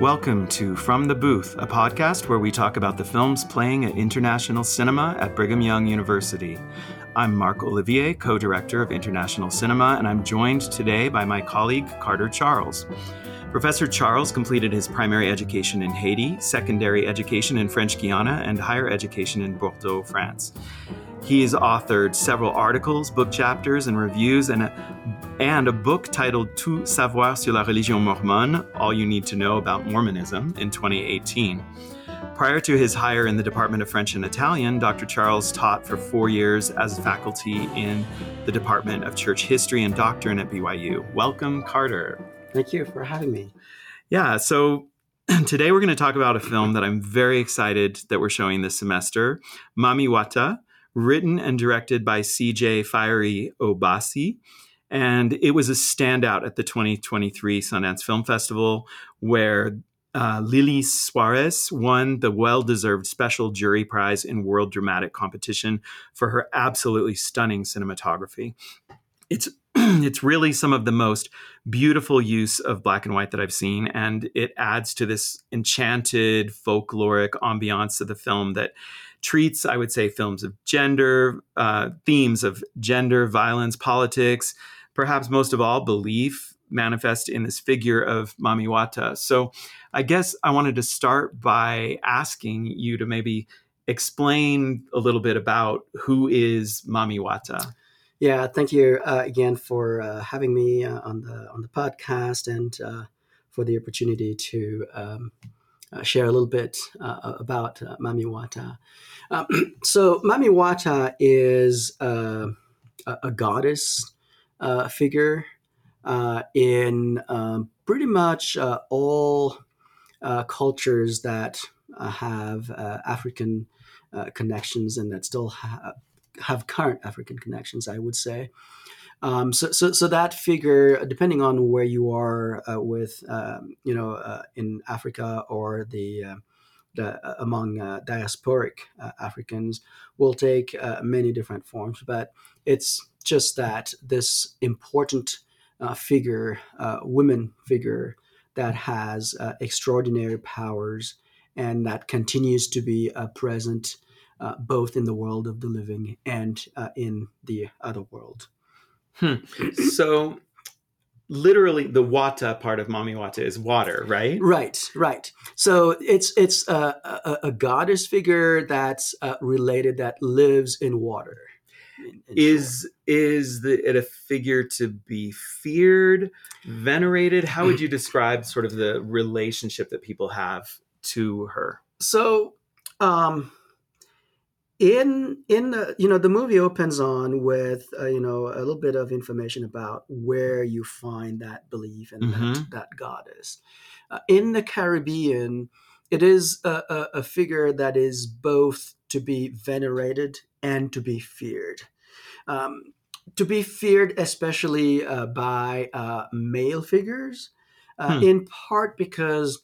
Welcome to From the Booth, a podcast where we talk about the films playing at international cinema at Brigham Young University. I'm Marc Olivier, co director of international cinema, and I'm joined today by my colleague Carter Charles. Professor Charles completed his primary education in Haiti, secondary education in French Guiana, and higher education in Bordeaux, France. He has authored several articles, book chapters, and reviews, and a, and a book titled Tout savoir sur la religion mormone All You Need to Know About Mormonism in 2018. Prior to his hire in the Department of French and Italian, Dr. Charles taught for four years as faculty in the Department of Church History and Doctrine at BYU. Welcome, Carter. Thank you for having me. Yeah, so today we're going to talk about a film that I'm very excited that we're showing this semester Mami Wata, written and directed by CJ Fiery Obasi. And it was a standout at the 2023 Sundance Film Festival, where uh, Lílis Soares won the well deserved Special Jury Prize in World Dramatic Competition for her absolutely stunning cinematography. It's it's really some of the most beautiful use of black and white that I've seen, and it adds to this enchanted folkloric ambiance of the film that treats, I would say, films of gender, uh, themes of gender, violence, politics, perhaps most of all, belief manifest in this figure of Mamiwata. So I guess I wanted to start by asking you to maybe explain a little bit about who is Mamiwata. Yeah, thank you uh, again for uh, having me uh, on the on the podcast and uh, for the opportunity to um, uh, share a little bit uh, about uh, Mami Wata. Um, so, Mami Wata is uh, a, a, goddess uh, figure in um, pretty much all cultures that have African connections and that still ha- have current African connections, I would say. Um, so, so, so that figure, depending on where you are uh, with, um, you know, uh, in Africa or the, uh, the uh, among uh, diasporic uh, Africans, will take many different forms. But it's just that this important figure, women figure, that has extraordinary powers and that continues to be present both in the world of the living and in the other world. Hmm. So literally the wata part of mami wata is water right? Right right. So it's it's a, a, a goddess figure that's uh, related that lives in water. In, in is is the, it a figure to be feared venerated? How would you describe sort of the relationship that people have to her? So um in in the you know the movie opens on with uh, you know a little bit of information about where you find that belief and mm-hmm. that, that goddess uh, in the caribbean it is a, a, a, figure that is both to be venerated and to be feared um, to be feared especially uh, by uh, male figures uh, hmm. in part because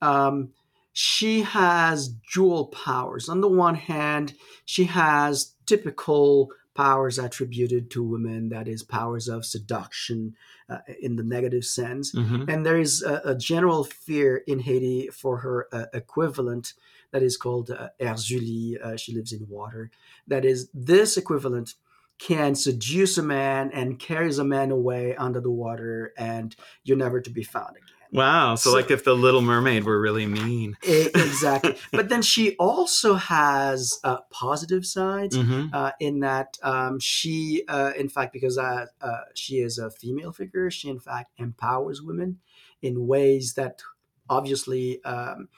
um, she has dual powers. On the one hand, she has typical powers attributed to women, that is, powers of seduction uh, in the negative sense. Mm-hmm. And there is a, a, general fear in Haiti for her uh, equivalent that is called uh, Erzulie. Uh, she lives in water. That is, this equivalent can seduce a man and carries a man away under the water, and you're never to be found again. Wow. So, so, like if the Little Mermaid were really mean. exactly. but then she also has uh, positive sides mm-hmm. uh, in that um, she, uh, in fact, because uh, uh, she is a female figure, she in fact empowers women in ways that obviously um,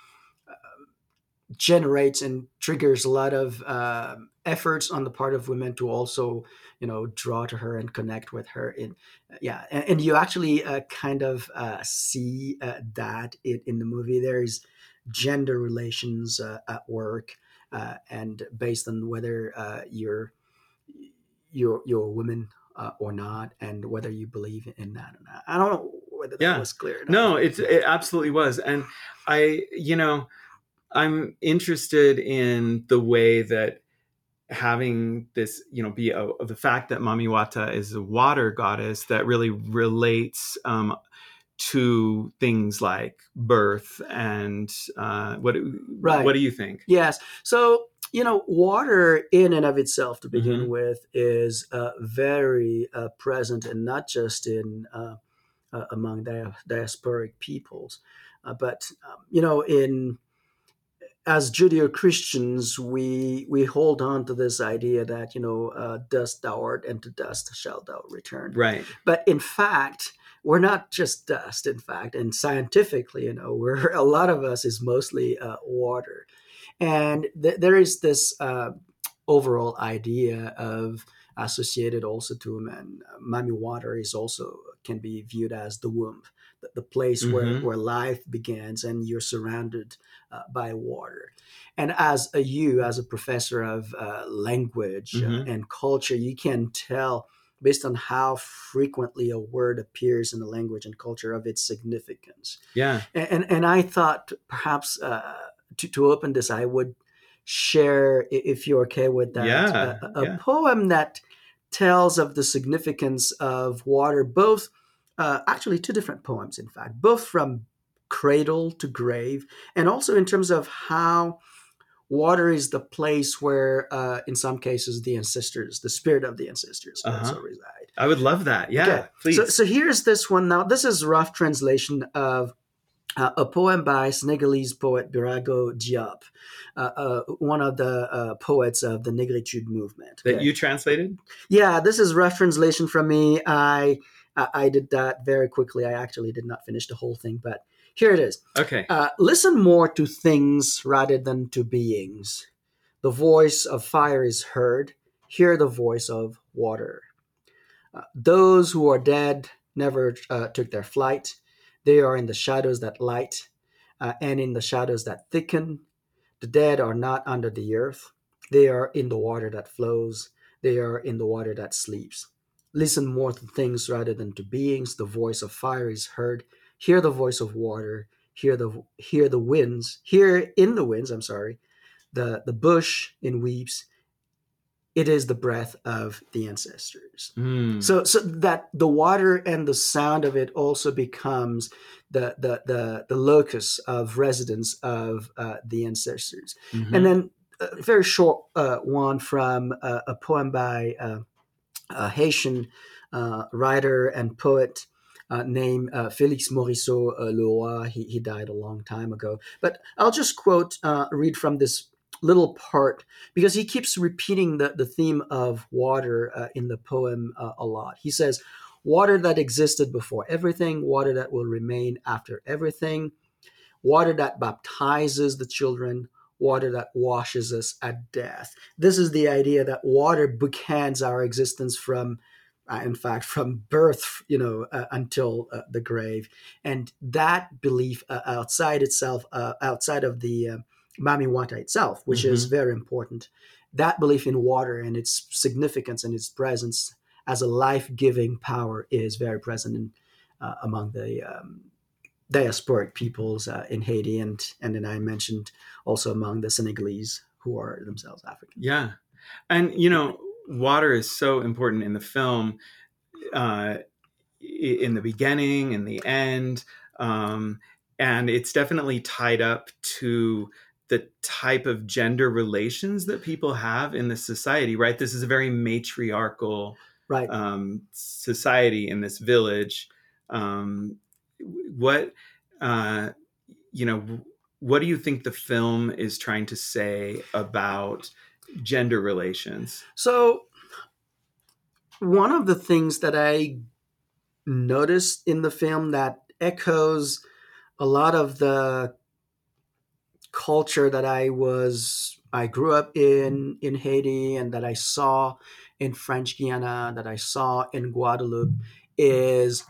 generates and triggers a lot of um, efforts on the part of women to also you know draw to her and connect with her in yeah and, and you actually uh, kind of uh, see uh, that it, in the movie. There's gender relations uh, at work uh, and based on whether uh, you're you're you're a woman or not and whether you believe in that or not. I don't know whether that yeah. was clear no it, it absolutely was and i you know i'm interested in the way that having this, you know, be a, the fact that Mami Wata is a water goddess that really relates um, to things like birth and uh, what Right. what do you think? Yes. So, you know, water in and of itself, to begin Mhm. with, is uh, very uh, present and not just in uh, uh, among dia- diasporic peoples, uh, but um, you know, in as Judeo Christians, we we hold on to this idea that you know, uh, dust thou art, and to dust shalt thou return. Right. But in fact, we're not just dust. In fact, and scientifically, you know, we're a lot of us is mostly uh, water, and th- there is this uh, overall idea of associated also to men. Mami water is also can be viewed as the womb, the, place where Mhm. where life begins, and you're surrounded uh, by water. And as a you, as a professor of uh, language uh, Mhm. and culture, you can tell based on how frequently a word appears in the language and culture of its significance. Yeah. And and, and I thought perhaps uh, to to open this, I would share, if you're okay with that, Yeah, a, a yeah. poem that tells of the significance of water, both uh, actually two different poems, in fact, both from cradle to grave, and also in terms of how water is the place where, uh, in some cases, the ancestors, the spirit of the ancestors, Uh-huh. also reside. I would love that. Yeah. Okay. Please. So, so here's this one now. This is rough translation of uh, a poem by Senegalese poet Birago Diop, uh, uh, one of the uh, poets of the Negritude movement. that okay? you translated? yeah, this is rough translation from me. I, I I did that very quickly. I actually did not finish the whole thing, but here it is. Okay. Uh, listen more to things rather than to beings. The voice of fire is heard. Hear the voice of water. Uh, those who are dead never uh, took their flight. They are in the shadows that light uh, and in the shadows that thicken. The dead are not under the earth. They are in the water that flows. They are in the water that sleeps. Listen more to things rather than to beings. The voice of fire is heard. Hear the voice of water. Hear the hear the winds. Hear in the winds. I'm sorry. The the bush in weeps. It is the breath of the ancestors. Mm. So, so that the water and the sound of it also becomes the the the, the locus of residence of uh, the ancestors. Mhm. And then a very short uh, one from uh, a poem by uh, a Haitian uh, writer and poet uh, named uh, Félix Morisseau uh, Leroy. He, he died a long time ago. But I'll just quote, uh, read from this little part because he keeps repeating the, the theme of water uh, in the poem uh, a lot. He says, Water that existed before everything, water that will remain after everything, water that baptizes the children, water that washes us at death. This is the idea that water bookends our existence from, uh, in fact, from birth, you know, uh, until uh, the grave. And that belief uh, outside itself, uh, outside of the uh, Mami Wata itself, which is very important, that belief in water and its significance and its presence as a life-giving power is very present in, uh, among the um, diasporic peoples uh, in Haiti, and and then I mentioned also among the Senegalese who are themselves African. Yeah. And, you know, water is so important in the film, uh, in the beginning, in the end. Um, and it's definitely tied up to the type of gender relations that people have in this society, right? This is a very matriarchal Right. um, society in this village. Um, what, uh, you know, what do you think the film is trying to say about gender relations? So, one of the things that I noticed in the film that echoes a lot of the culture that I was I grew up in in Haiti and that I saw in French Guiana that I saw in Guadeloupe is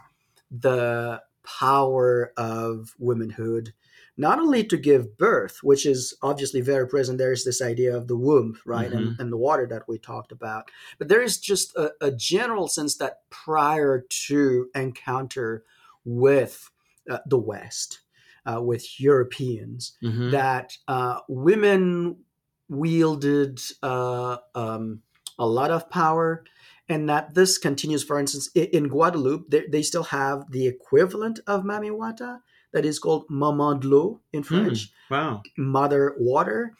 the power of womanhood not only to give birth which is obviously very present there's this idea of the womb right and, and the water that we talked about but there is just a, a general sense that prior to encounter with uh, the west uh, with europeans Mhm. that uh, women wielded uh, um, a lot of power and that this continues. For instance, in Guadeloupe, they, they still have the equivalent of Mami Wata that is called Maman de l'eau in French, Wow. Mother Water.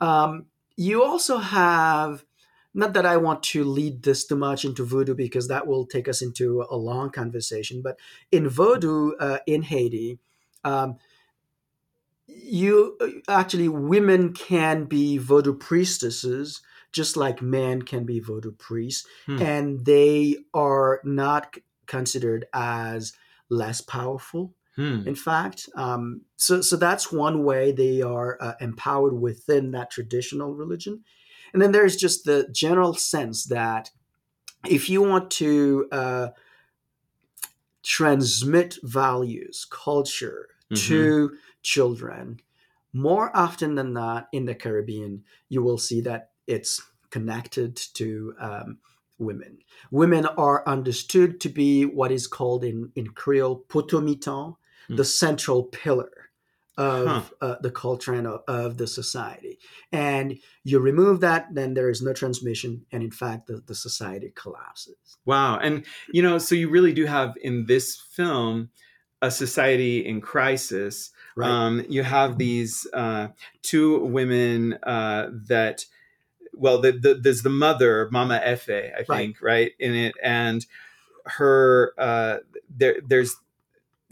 Um, you also have, not that I want to lead this too much into voodoo because that will take us into a long conversation, but in voodoo uh, in Haiti, um, you actually women can be voodoo priestesses just like men can be voodoo priests Hmm. and they are not considered as less powerful Hmm. in fact um, so so that's one way they are uh, empowered within that traditional religion and then there's just the general sense that if you want to uh, transmit values culture Mhm. to children more often than not in the caribbean you will see that it's connected to um, women women are understood to be what is called in, in creole potomitan Hmm. the central pillar of Huh. uh, the culture and of, of the society and you remove that then there is no transmission and in fact the, the society collapses Wow. And, you know, so you really do have in this film a society in crisis. right Um, you have these uh, two women uh, that, well, the, the, there's the mother, Mama Efe, I think, right, in it. And her, uh, there, there's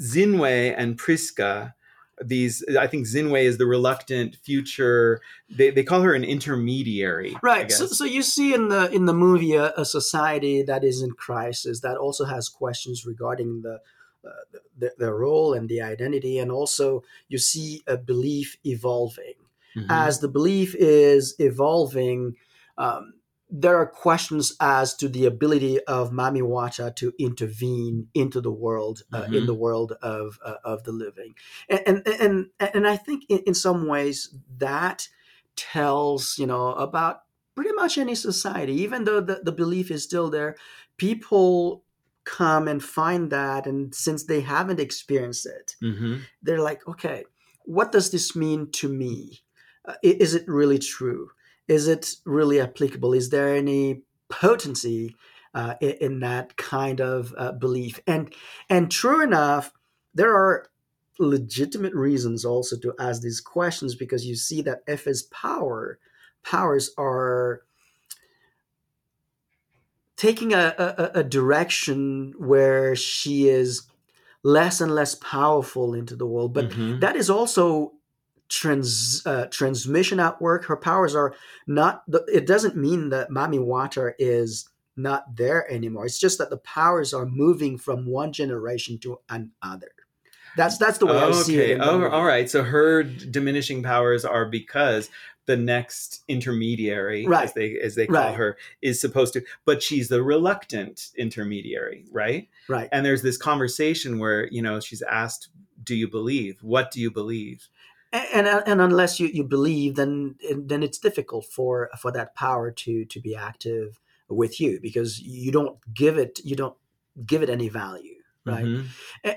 Zinwe and Prisca. These, I think Zinwe is the reluctant future. They, they call her an intermediary. Right so, so you see in the in the movie a, a society that is in crisis that also has questions regarding the uh, the, the role and the identity and also you see a belief evolving Mhm. as the belief is evolving um, there are questions as to the ability of Mami Wata to intervene into the world, uh, in Mhm. the world of uh, of the living, and and and, and I think in, in some ways that tells you know about pretty much any society, even though the, the belief is still there, people come and find that, and since they haven't experienced it, Mhm. they're like, okay, what does this mean to me? Uh, is it really true? Is it really applicable? Is there any potency uh, in that kind of uh, belief? And and true enough, there are legitimate reasons also to ask these questions because you see that Efe's power powers are taking a, a, a direction where she is less and less powerful into the world but Mhm. that is also trans uh, transmission at work her powers are not the, it doesn't mean that mami water is not there anymore it's just that the powers are moving from one generation to another that's that's the way i see it okay. Oh, all right. So her diminishing powers are because the next intermediary, as they as they call Right. her, is supposed to, but she's the reluctant intermediary, right? right And there's this conversation where you know she's asked, "Do you believe? What do you believe?" And and, and unless you, you believe then then it's difficult for for that power to to be active with you because you don't give it you don't give it any value right Mhm.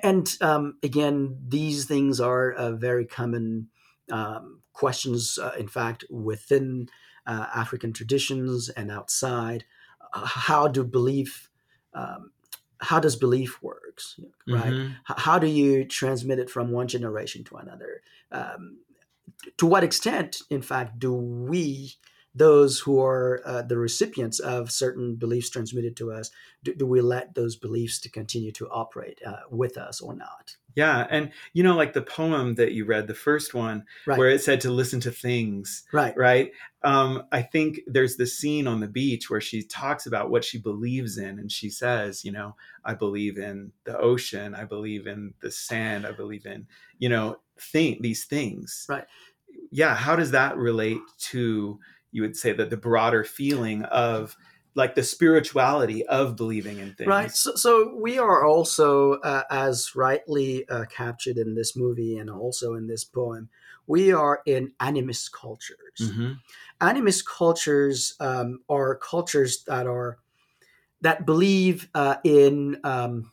And um, again these things are uh, very common um, questions uh, in fact within uh, african traditions and outside uh, how do belief um, how does belief works right? Mhm. H- how do you transmit it from one generation to another? Um, to what extent in fact do we those who are uh, the recipients of certain beliefs transmitted to us do, do we let those beliefs to continue to operate uh, with us or not Yeah, and you know, like the poem that you read, the first one, Right. where it said to listen to things, right right? Um, I think there's the scene on the beach where she talks about what she believes in, and she says, you know, I believe in the ocean, I believe in the sand, I believe in, you know, think these things. Right. Yeah. How does that relate to you would say that the broader feeling of like the spirituality of believing in things? Right. So, so we are also, uh, as rightly uh, captured in this movie and also in this poem, we are in animist cultures. Mhm. Animist cultures um, are cultures that are that believe uh, in um,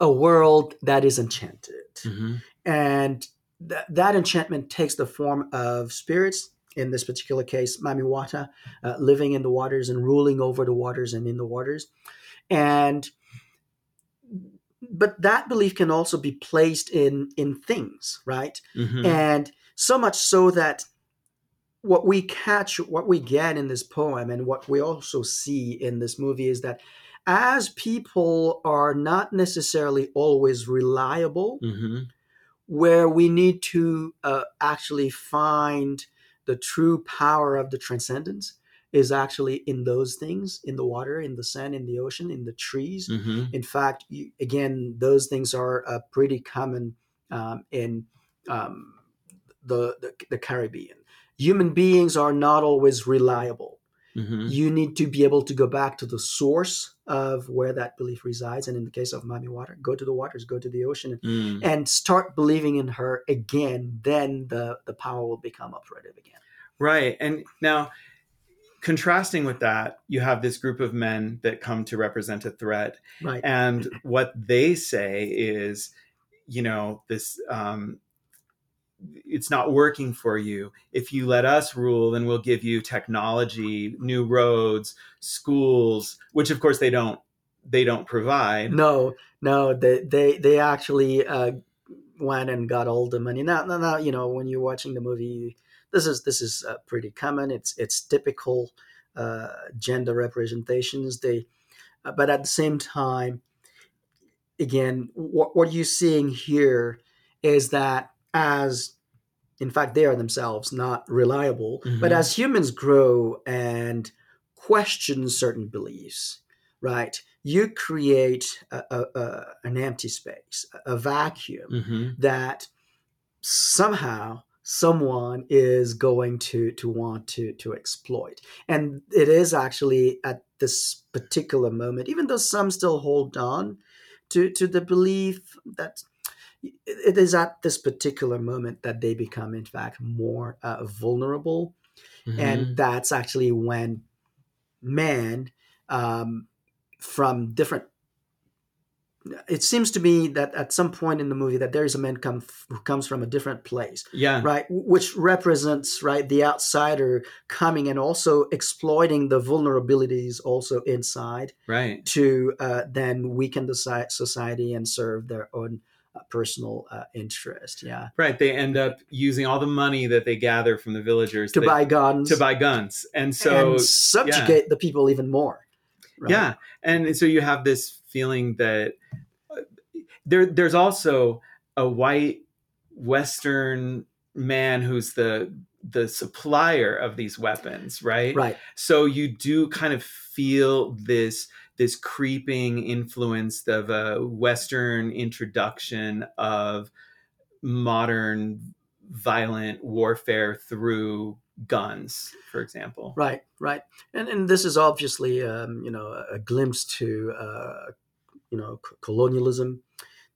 a world that is enchanted, Mhm. and th- that enchantment takes the form of spirits in this particular case, Mami Wata, uh, living in the waters and ruling over the waters and in the waters. And but that belief can also be placed in in things, right? Mhm. And so much so that what we catch, what we get in this poem, and what we also see in this movie is that as people are not necessarily always reliable, Mhm. where we need to uh, actually find the true power of the transcendence is actually in those things in the water in the sand in the ocean in the trees. Mhm. in fact you, again those things are uh, pretty common um, in um, the, the the caribbean. Human beings are not always reliable Mhm. you need to be able to go back to the source of where that belief resides and in the case of Mami Water go to the waters go to the ocean Mm. and start believing in her again, then the, the power will become operative again. Right. And now, contrasting with that, you have this group of men that come to represent a threat. Right. And what they say is, you know, this, um, it's not working for you. If you let us rule, then we'll give you technology, new roads, schools, which of course they don't they don't provide. No, no, they they they actually uh, went and got all the money. Now, now, now, you know, when you're watching the movie, this is this is uh, pretty common. It's it's typical uh, gender representations. They, uh, but at the same time, again, what what you're seeing here is that as in fact they are themselves not reliable but Mhm. as humans grow and question certain beliefs right you create a, a, a, an empty space a vacuum Mhm. that somehow someone is going to to want to to exploit and it is actually at this particular moment even though some still hold on to to the belief that it is at this particular moment that they become in fact more uh, vulnerable Mhm. and that's actually when men um, from different it seems to me that at some point in the movie that there is a man come who comes from a different place yeah. right which represents right the outsider coming and also exploiting the vulnerabilities also inside Right. to uh, then weaken the society and serve their own personal uh, interest yeah Right. They end up using all the money that they gather from the villagers to they- buy guns to buy guns. And so and subjugate the people even more right? Yeah, and so you have this feeling that uh, there there's also a white Western man who's the the supplier of these weapons, right? right So you do kind of feel this this creeping influence of a Western introduction of modern violent warfare through guns, for example. Right, right, and and this is obviously um, you know a glimpse to uh, you know colonialism,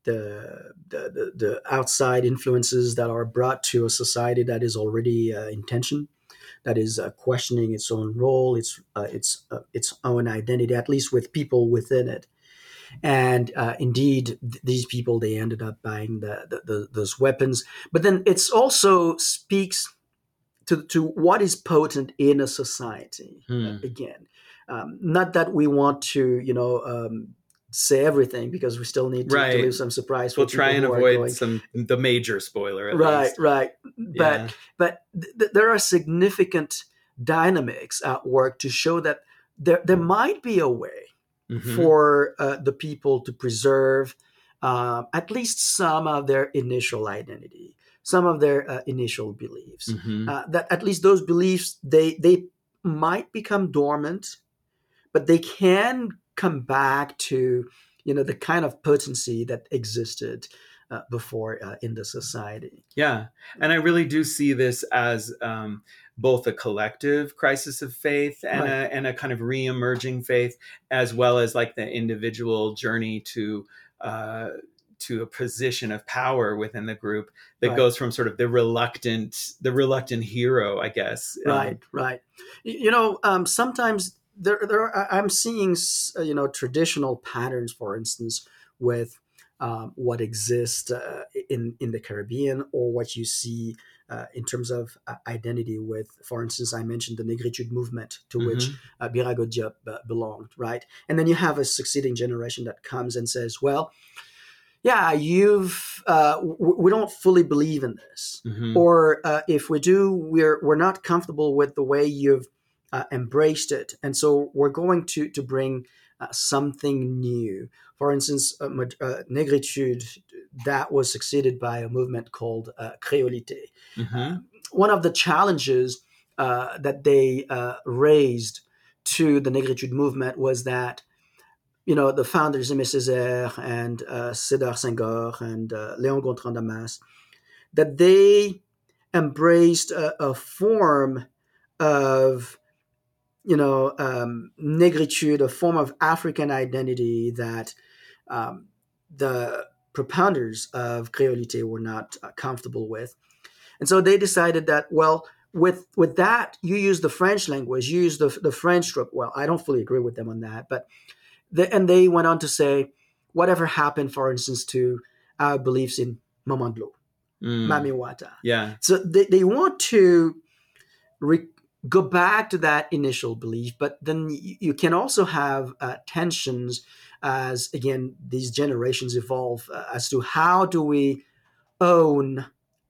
the, the the the outside influences that are brought to a society that is already uh, in tension, that is uh, questioning its own role, its uh, its uh, its own identity, at least with people within it. And uh, indeed, th- these people they ended up buying the, the, the those weapons. But then it's also speaks to, to what is potent in a society Hmm. again um, not that we want to you know um, say everything because we still need to, Right. to leave some surprise for We'll try and people who are avoid going- some the major spoiler at right least. right but Yeah. but th- th- there are significant dynamics at work to show that there there might be a way Mhm. for uh, the people to preserve um, at least some of their initial identity some of their uh, initial beliefs Mhm. uh, that at least those beliefs they they might become dormant but they can come back to you know the kind of potency that existed uh, before uh, in the society Yeah, and I really do see this as um, both a collective crisis of faith and Right. a and a kind of re-emerging faith, as well as like the individual journey to uh, to a position of power within the group that Right. goes from sort of the reluctant the reluctant hero, I guess. um, right right you know um, sometimes there, there i'm seeing uh, you know traditional patterns for instance with um, what exists uh, in in the caribbean or what you see uh, in terms of uh, identity with, for instance, I mentioned the Negritude movement to mm-hmm. which uh, Birago Diop uh, belonged, right? And then you have a succeeding generation that comes and says, well, yeah, you've uh, w- we don't fully believe in this, mm-hmm. or uh, if we do, we're we're not comfortable with the way you've uh, embraced it, and so we're going to to bring uh, something new. For instance, uh, uh, negritude that was succeeded by a movement called uh, créolité. Mm-hmm. one of the challenges that they raised to the negritude movement was that you know, the founders, Aimé Césaire and uh, Sédar Senghor and uh, Léon Gontran Damas, that they embraced a, a form of, you know, um, negritude, a form of African identity that um, the propounders of créolité were not uh, comfortable with. And so they decided that, well, with with that, you use the French language, you use the, the French trope. Well, I don't fully agree with them on that, but the, and they went on to say, whatever happened, for instance, to our beliefs in Maman de l'eau, mm. Mami Wata. Yeah. So they, they want to re- go back to that initial belief, but then you, can also have uh, tensions as, again, these generations evolve uh, as to how do we own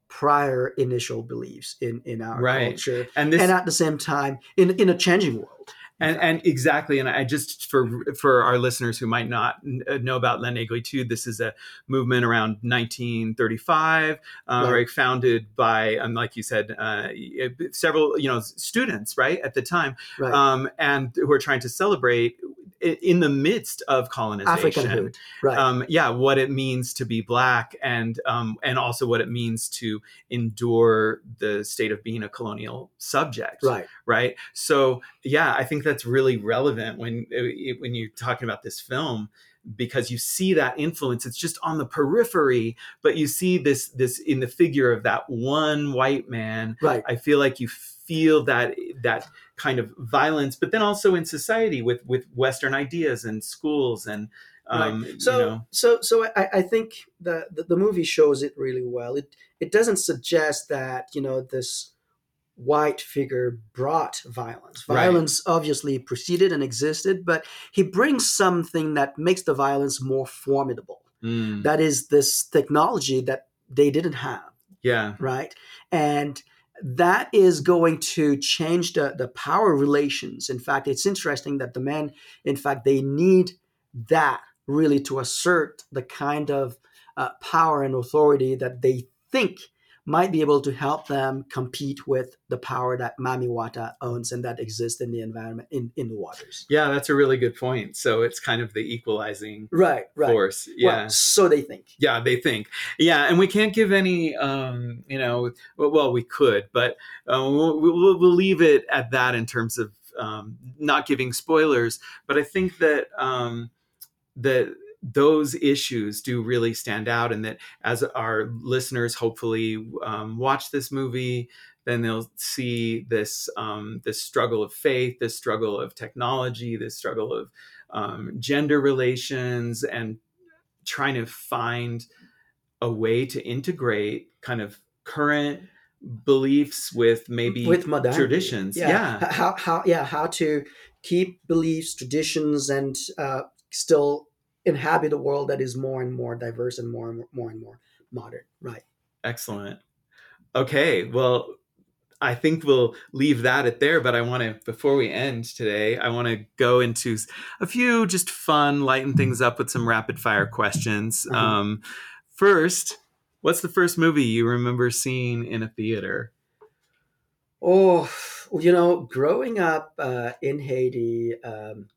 prior initial beliefs in, in our right. culture and, this, and at the same time in, in a changing world and and exactly and i just for for our listeners who might not uh, know about la negritude this is a movement around 1935 uh, right. right founded by um, like you said uh, several you know students right at the time right. um, and who are trying to celebrate in the midst of colonization, right? Um, yeah, what it means to be black, and um, and also what it means to endure the state of being a colonial subject, right? Right. So yeah, I think that's really relevant when uh, when you're talking about this film because you see that influence it's just on the periphery but you see this this in the figure of that one white man right i feel like you feel that that kind of violence, but then also in society with with Western ideas and schools and um, right. so you know. so so I, I think the, the, the movie shows it really well. It it doesn't suggest that you know this white figure brought violence. Violence right. obviously preceded and existed, but he brings something that makes the violence more formidable. Mm. That is this technology that they didn't have. Yeah. Right. And that is going to change the, the power relations. In fact, it's interesting that the men, in fact, they need that really to assert the kind of uh, power and authority that they think might be able to help them compete with the power that Mami Wata owns and that exists in the environment in, in the waters. Yeah, that's a really good point. So it's kind of the equalizing right, right. force. Yeah. Well, so they think. Yeah, they think. Yeah, and we can't give any um, you know, well, we could, but uh, we'll, we'll, we'll leave it at that in terms of um, not giving spoilers, but I think that um, that those issues do really stand out and that as our listeners hopefully um, watch this movie then they'll see this um, this struggle of faith this struggle of technology this struggle of um, gender relations and trying to find a way to integrate kind of current beliefs with maybe with modernity. traditions yeah. yeah how, how yeah how to keep beliefs traditions and uh, still inhabit a world that is more and more diverse and more and more, and more modern. Right. Excellent. Okay. Well, I think we'll leave that at there, but I want to, before we end today, I want to go into a few just fun, lighten things up with some rapid fire questions. Mm-hmm. Um, first, what's the first movie you remember seeing in a theater? Oh, you know, growing up uh, in Haiti, um,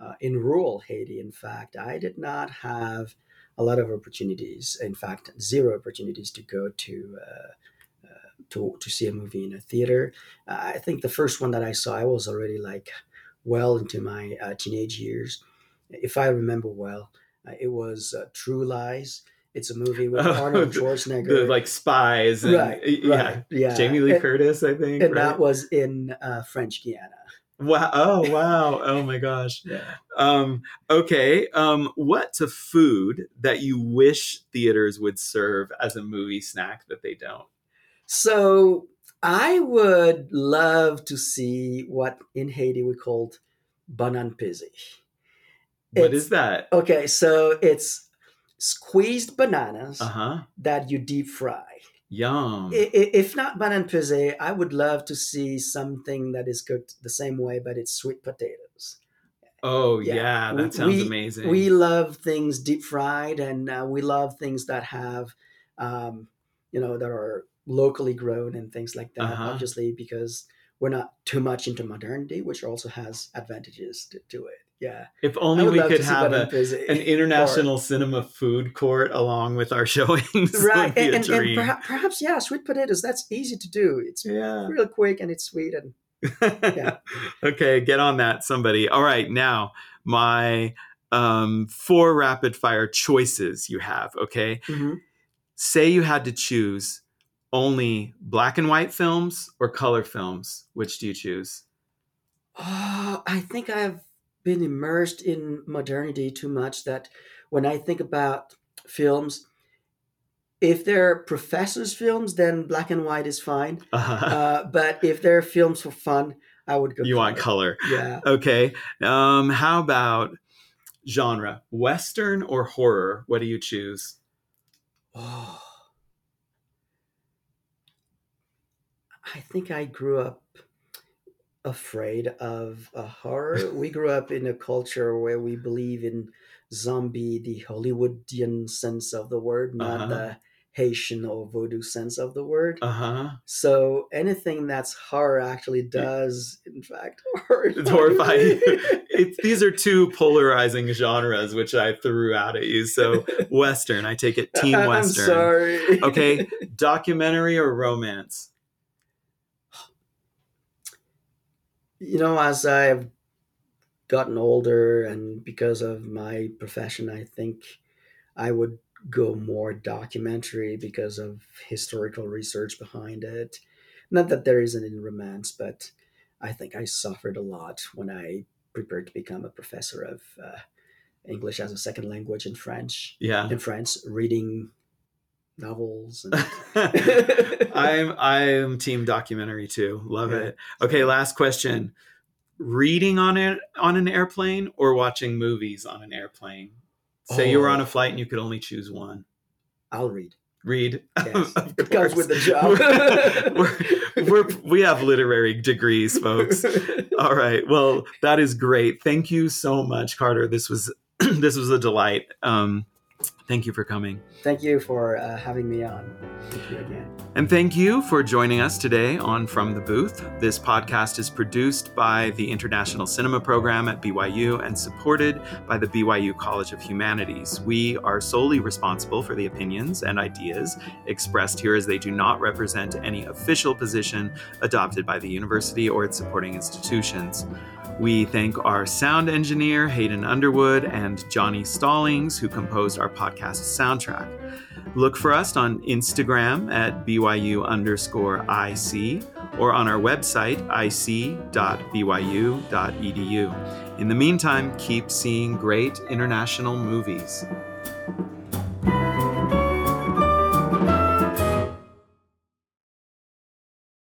uh, in rural Haiti, in fact, I did not have a lot of opportunities. In fact, zero opportunities to go to uh, uh, to to see a movie in a theater. I think the first one that I saw, I was already like well into my uh, teenage years, if I remember well. Uh, it was uh, True Lies. It's a movie with oh, Arnold Schwarzenegger, the, like spies, and, right? Yeah, right, yeah. Jamie Lee and, Curtis, I think, and right? that was in French Guiana. Wow. Oh, wow. Oh my gosh. Yeah. Um, okay. Um, what's a food that you wish theaters would serve as a movie snack that they don't? So I would love to see what in Haiti we called banan pizzi. What is that? Okay, so it's squeezed bananas Uh huh. that you deep fry. Yum. If not banan pizzi, I would love to see something that is cooked the same way, but it's sweet potatoes. oh yeah. yeah, We- that sounds we- amazing. We love things deep fried, and uh, we love things that have, um, you know, that are locally grown and things like that. Uh-huh. Obviously, because we're not too much into modernity, which also has advantages to, to it. Yeah, if only we could have a, an international cinema food court along with our showings. right, and, and, and perhaps, perhaps yeah, sweet potatoes. That's easy to do. It's yeah. real quick and it's sweet and Yeah. okay, get on that, somebody. All right, now my um, four rapid fire choices you have. Okay, say you had to choose only black and white films or color films. Which do you choose? Oh, I think I've been immersed in modernity too much that when I think about films, if they're professors' films, then black and white is fine. Uh, Uh, but if they're films for fun, I would go. you want color? Yeah. Okay. Um, how about genre? Western or horror? What do you choose? Oh. I think I grew up afraid of a horror. we grew up in a culture where we believe in zombie, the Hollywoodian sense of the word, not Uh-huh. the Haitian or voodoo sense of the word. Uh huh. So anything that's horror actually does, in fact, horrify It's horrifying. it's, these are two polarizing genres which I threw out at you. So Western, I take it Team I'm Western. sorry. Okay. Documentary or romance? You know, as I've gotten older and because of my profession, I think I would go more documentary because of historical research behind it. Not that there isn't in romance, but I think I suffered a lot when I prepared to become a professor of uh, English as a second language in French. Yeah. In France, reading novels. And... I'm I'm team documentary too. Love Yeah. it. Okay, last question. Reading on it on an airplane or watching movies on an airplane? Say you were on a Oh. flight and you could only choose one. I'll read. Read. Yes. It comes with the job. we're, we're, we have literary degrees, folks. All right. Well, that is great. Thank you so much, Carter. This was this was a delight. Um, thank you for coming. Thank you for uh, having me on. Thank you again. And thank you for joining us today on From the Booth. This podcast is produced by the International Cinema Program at BYU and supported by the BYU College of Humanities. We are solely responsible for the opinions and ideas expressed here as they do not represent any official position adopted by the university or its supporting institutions. We thank our sound engineer, Hayden Underwood, and Johnny Stallings, who composed our podcast soundtrack. Look for us on Instagram at BYU underscore IC or on our website, ic.byu.edu. In the meantime, keep seeing great international movies.